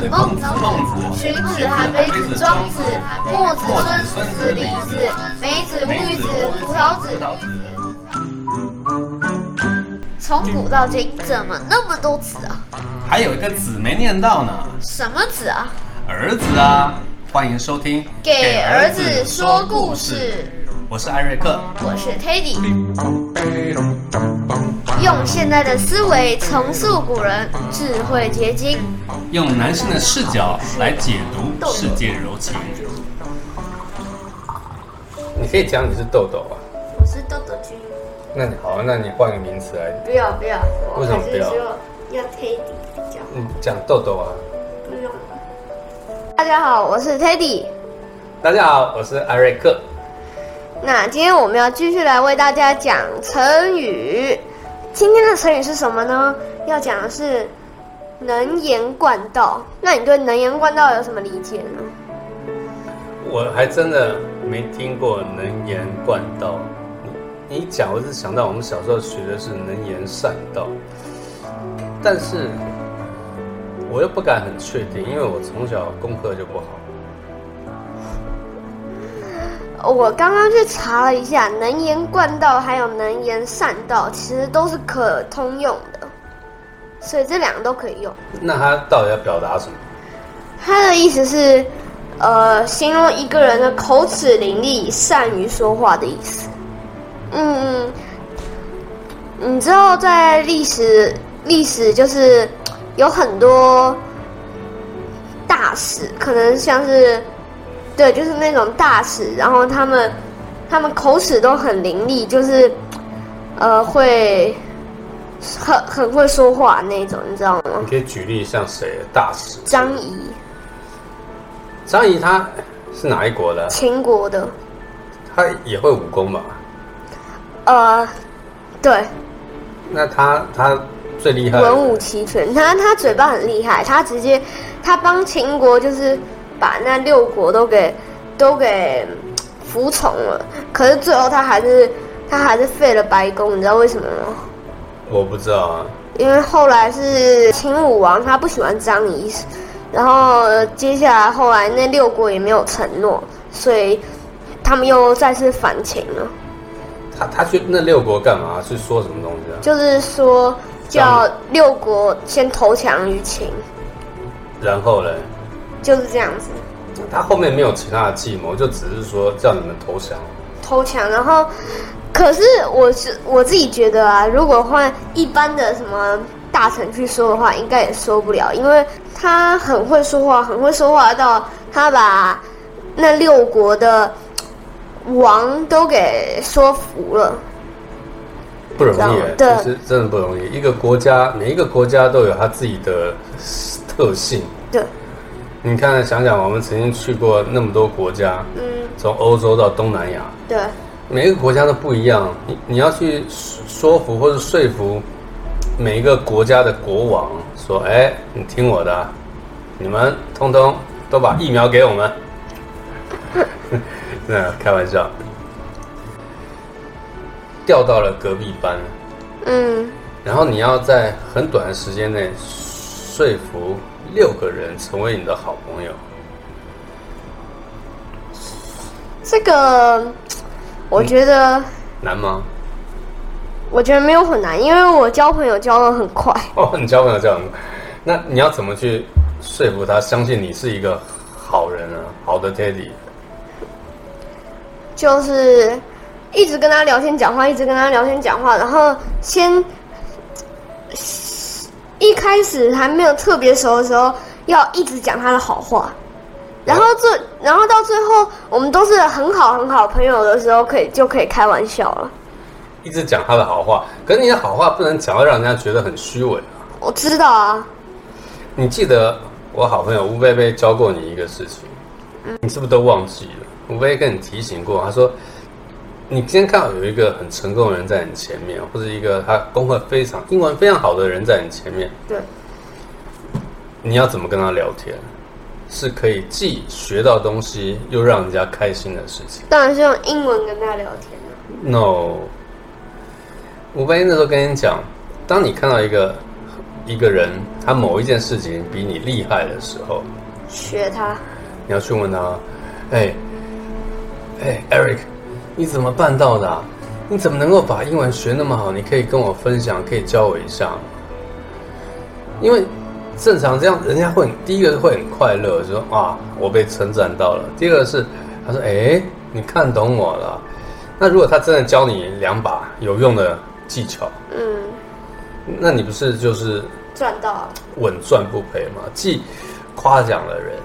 子、孟子、荀子、韩非子、庄子、墨子、孙子、李子、梅子、木子、葡萄子。从古到今，怎么那么多子啊？还有一个子没念到呢，什么子啊？儿子啊！欢迎收听《给儿子说故事》，我是艾瑞克，我是 Teddy。用现代的思维重塑古人智慧结晶，用男性的视角来解读世界柔情。你可以讲你是豆豆啊，我是豆豆君。那你好，那你换个名词来，不要不要，我为什么不要要 Teddy 比较好。嗯，讲豆豆啊。不用了。大家好，我是 Teddy。大家好，我是艾瑞克。那今天我们要继续来为大家讲成语。今天的成语是什么呢？要讲的是能言惯道。那你对能言惯道有什么理解呢？我还真的没听过能言惯道。你讲，我是想到我们小时候学的是能言善道，但是我又不敢很确定，因为我从小功课就不好。我刚刚去查了一下，能言惯道还有能言善道，其实都是可通用的，所以这两个都可以用。那他到底要表达什么？他的意思是，呃，形容一个人的口齿伶俐、善于说话的意思。嗯嗯，你知道在历史历史就是有很多大事，可能像是对，就是那种大使，然后他们他们口齿都很伶俐，就是呃会很很会说话那种，你知道吗你？可以举例像谁？大使张仪，张仪，他是哪一国的？秦国的。他也会武功吧？呃，对，那他他最厉害文武齐全。他他嘴巴很厉害，他直接他帮秦国就是把那六国都给都给服从了。可是最后他还是他还是废了白宫，你知道为什么吗？我不知道啊。因为后来是秦武王他不喜欢张仪，然后呃接下来后来那六国也没有承诺，所以他们又再次反秦了。他他去那六国干嘛？是说什么东西啊？就是说叫六国先投降于秦，然后呢？就是这样子。他后面没有其他的计谋，就只是说叫你们投降。投降，然后可是我是我自己觉得啊，如果换一般的什么大臣去说的话，应该也说不了，因为他很会说话，很会说话到他把那六国的王都给说服了。不容易欸，对是真的不容易。一个国家，每一个国家都有他自己的特性。对，你看，想想我们曾经去过那么多国家，嗯，从欧洲到东南亚，对，每一个国家都不一样。你你要去说服或者说服每一个国家的国王，说：“哎，你听我的啊，你们通通都把疫苗给我们。”那开玩笑，调到了隔壁班，嗯，然后你要在很短的时间内说服六个人成为你的好朋友。这个我觉得、难吗？我觉得没有很难，因为我交朋友交的很快。哦，你交朋友交很快，那你要怎么去说服他相信你是一个好人啊？好的，Teddy。就是一直跟他聊天讲话，一直跟他聊天讲话，然后先一开始还没有特别熟的时候，要一直讲他的好话，然后最然后到最后我们都是很好很好朋友的时候，可以就可以开玩笑了。一直讲他的好话，可是你的好话不能讲到让人家觉得很虚伪啊。我知道啊，你记得我好朋友吴贝贝教过你一个事情，你是不是都忘记了？吴贝贝跟你提醒过，他说，你今天看到有一个很成功的人在你前面，或者一个他功课非常、英文非常好的人在你前面，对，你要怎么跟他聊天？是可以既学到东西，又让人家开心的事情。当然是用英文跟他聊天了。No，吴贝那时候跟你讲，当你看到一个一个人他某一件事情比你厉害的时候，学他，你要去问他，哎，哎，Eric，你怎么办到的啊？你怎么能够把英文学那么好？你可以跟我分享，可以教我一下吗？因为正常这样，人家会第一个会很快乐，就说啊，我被称赞到了。第二个是他说，哎，你看懂我了。那如果他真的教你两把有用的技巧，嗯，那你不是就是赚到了，稳赚不赔吗？既夸奖了人，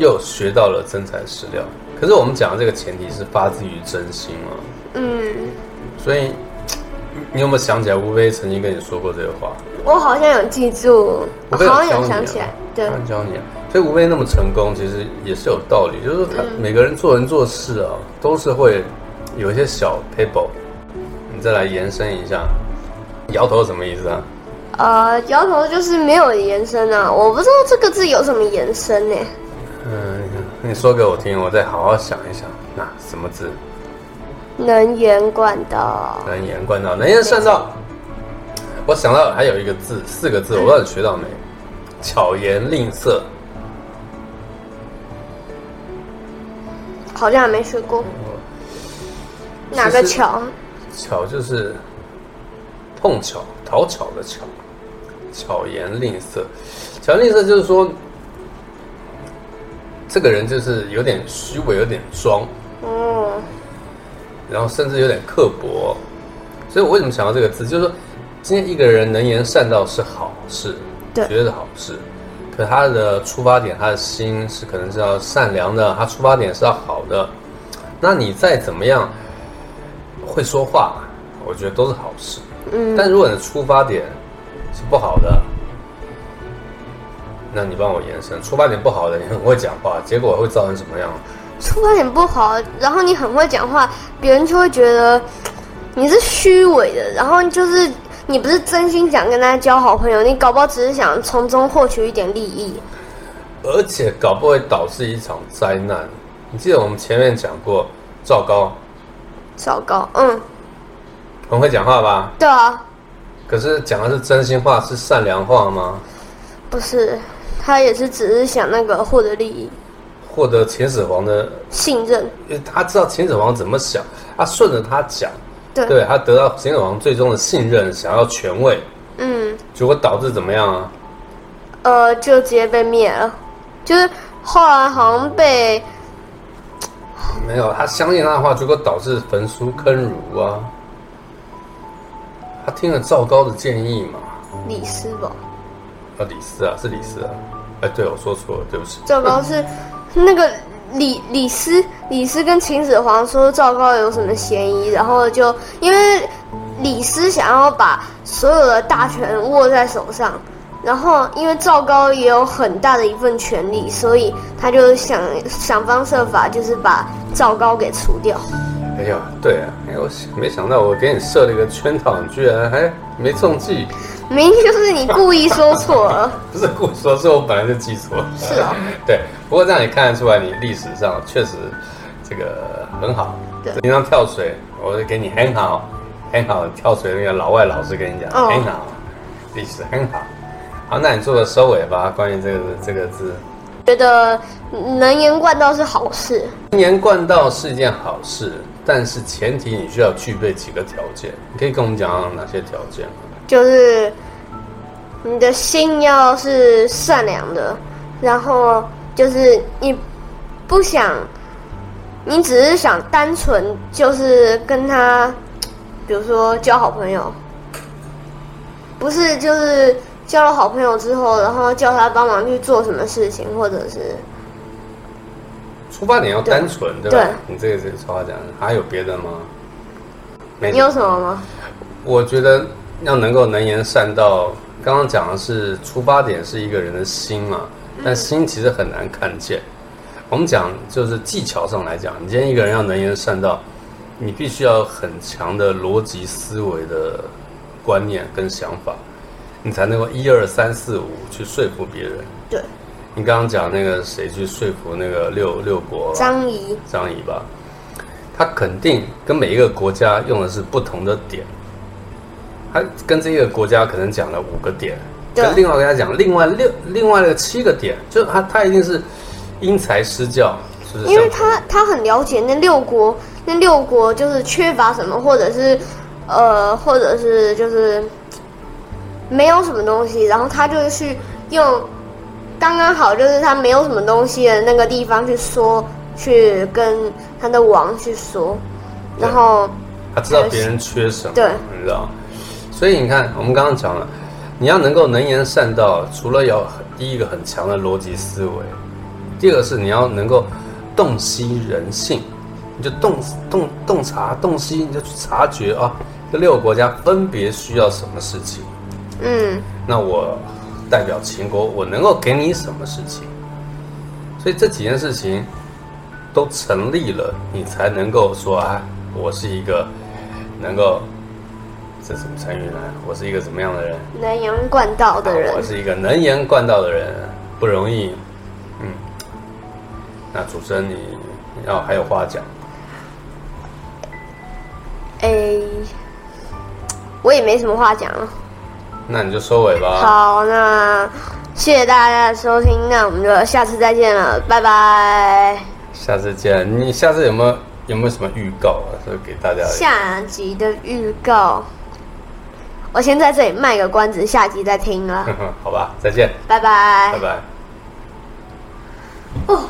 又学到了真材实料。可是我们讲的这个前提是发自于真心嘛，嗯，所以你有没有想起来吴飞曾经跟你说过这个话？我好像有记住，我好像有想起来，对，他教你啊。所以吴飞那么成功，其实也是有道理，就是说他每个人做人做事啊，都是会有一些小 table。你再来延伸一下，摇头什么意思啊？呃，摇头就是没有延伸啊，我不知道这个字有什么延伸呢？嗯，你说给我听，我再好好想一想。那什么字？能言惯道，能言惯道，能言善道。我想到还有一个字，四个字，我不知道你学到没？巧言令色。好像还没学过，哪个巧？巧就是碰巧、讨巧的巧，巧言令色。巧言令色就是说，这个人就是有点虚伪，有点装，哦，然后甚至有点刻薄。所以我为什么想到这个字，就是说，今天一个人能言善道是好事，对绝对是好事。可他的出发点，他的心是可能是要善良的，他出发点是要好的。那你再怎么样会说话，我觉得都是好事。嗯，但如果你的出发点是不好的，那你帮我延伸，出发点不好的，你很会讲话，结果会造成什么样？出发点不好，然后你很会讲话，别人就会觉得你是虚伪的，然后就是你不是真心想跟他交好朋友，你搞不好只是想从中获取一点利益。而且搞不好会导致一场灾难。你记得我们前面讲过，赵高赵高，嗯，很会讲话吧？对啊，可是讲的是真心话，是善良话吗？不是，他也是只是想那个获得利益、获得秦始皇的，信任，因为他知道秦始皇怎么想，他顺着他讲，对，对他得到秦始皇最终的信任，想要权位，嗯，结果导致怎么样啊？呃，就直接被灭了，就是后来好像被没有，他相信他的话，结果导致焚书坑儒啊。他听了赵高的建议嘛？李斯吧，啊，李斯啊，是李斯啊。哎，对，我说错了，对不起。赵高是那个李李斯，李斯跟秦始皇说赵高有什么嫌疑，然后就因为李斯想要把所有的大权握在手上，然后因为赵高也有很大的一份权力，所以他就想想方设法，就是把赵高给除掉。哎呦，对啊，哎，我没想到我给你设了一个圈套，你居然还没中计。明明就是你故意说错了，不是故意说，是我本来就记错了。是啊，对，不过让你看得出来，你历史上确实这个很好。对平常跳水，我就给你很好，很好。跳水那个老外老师跟你讲，哦很好，历史很好。好，那你做个收尾吧，关于这个这个字。觉得能言惯道是好事。能言惯道是一件好事，但是前提你需要具备几个条件。你可以跟我们讲讲哪些条件吗？就是你的心要是善良的，然后就是你不想，你只是想单纯就是跟他，比如说交好朋友，不是就是交了好朋友之后，然后叫他帮忙去做什么事情，或者是出发点要单纯，对吧？对你这个是超话讲的，还有别的吗？没你有什么吗？我觉得要能够能言善道，刚刚讲的是出发点是一个人的心嘛，但心其实很难看见。我们讲就是技巧上来讲，你今天一个人要能言善道，你必须要很强的逻辑思维的观念跟想法，你才能够一二三四五去说服别人。对，你刚刚讲那个谁去说服那个六六国张仪，张仪吧，他肯定跟每一个国家用的是不同的点，他跟这个国家可能讲了五个点，跟另外跟他讲另外六另外的七个点，就他他一定是因材施教，就是因为他他很了解那六国，那六国就是缺乏什么，或者是呃，或者是就是没有什么东西，然后他就去用刚刚好就是他没有什么东西的那个地方去说，去跟他的王去说，然后他知道别人缺什么，对。你知道，所以你看，我们刚刚讲了，你要能够能言善道，除了要第一个很强的逻辑思维，第二个是你要能够洞悉人性，你就洞洞洞察洞悉，你就去察觉啊，这六个国家分别需要什么事情，嗯那我代表秦国，我能够给你什么事情？所以这几件事情都成立了，你才能够说啊，我是一个能够这怎么成语呢？我是一个怎么样的人？能言惯道的人啊我，是一个能言惯道的人，不容易。嗯，那主持人你要还有话讲，诶，我也没什么话讲了。那你就收尾吧。好，那谢谢大家的收听，那我们就下次再见了，拜拜。下次见。你下次有没有有没有什么预告啊？是给大家下集的预告，我先在这里卖个关子，下集再听了，好吧，再见，拜拜拜。拜。哦。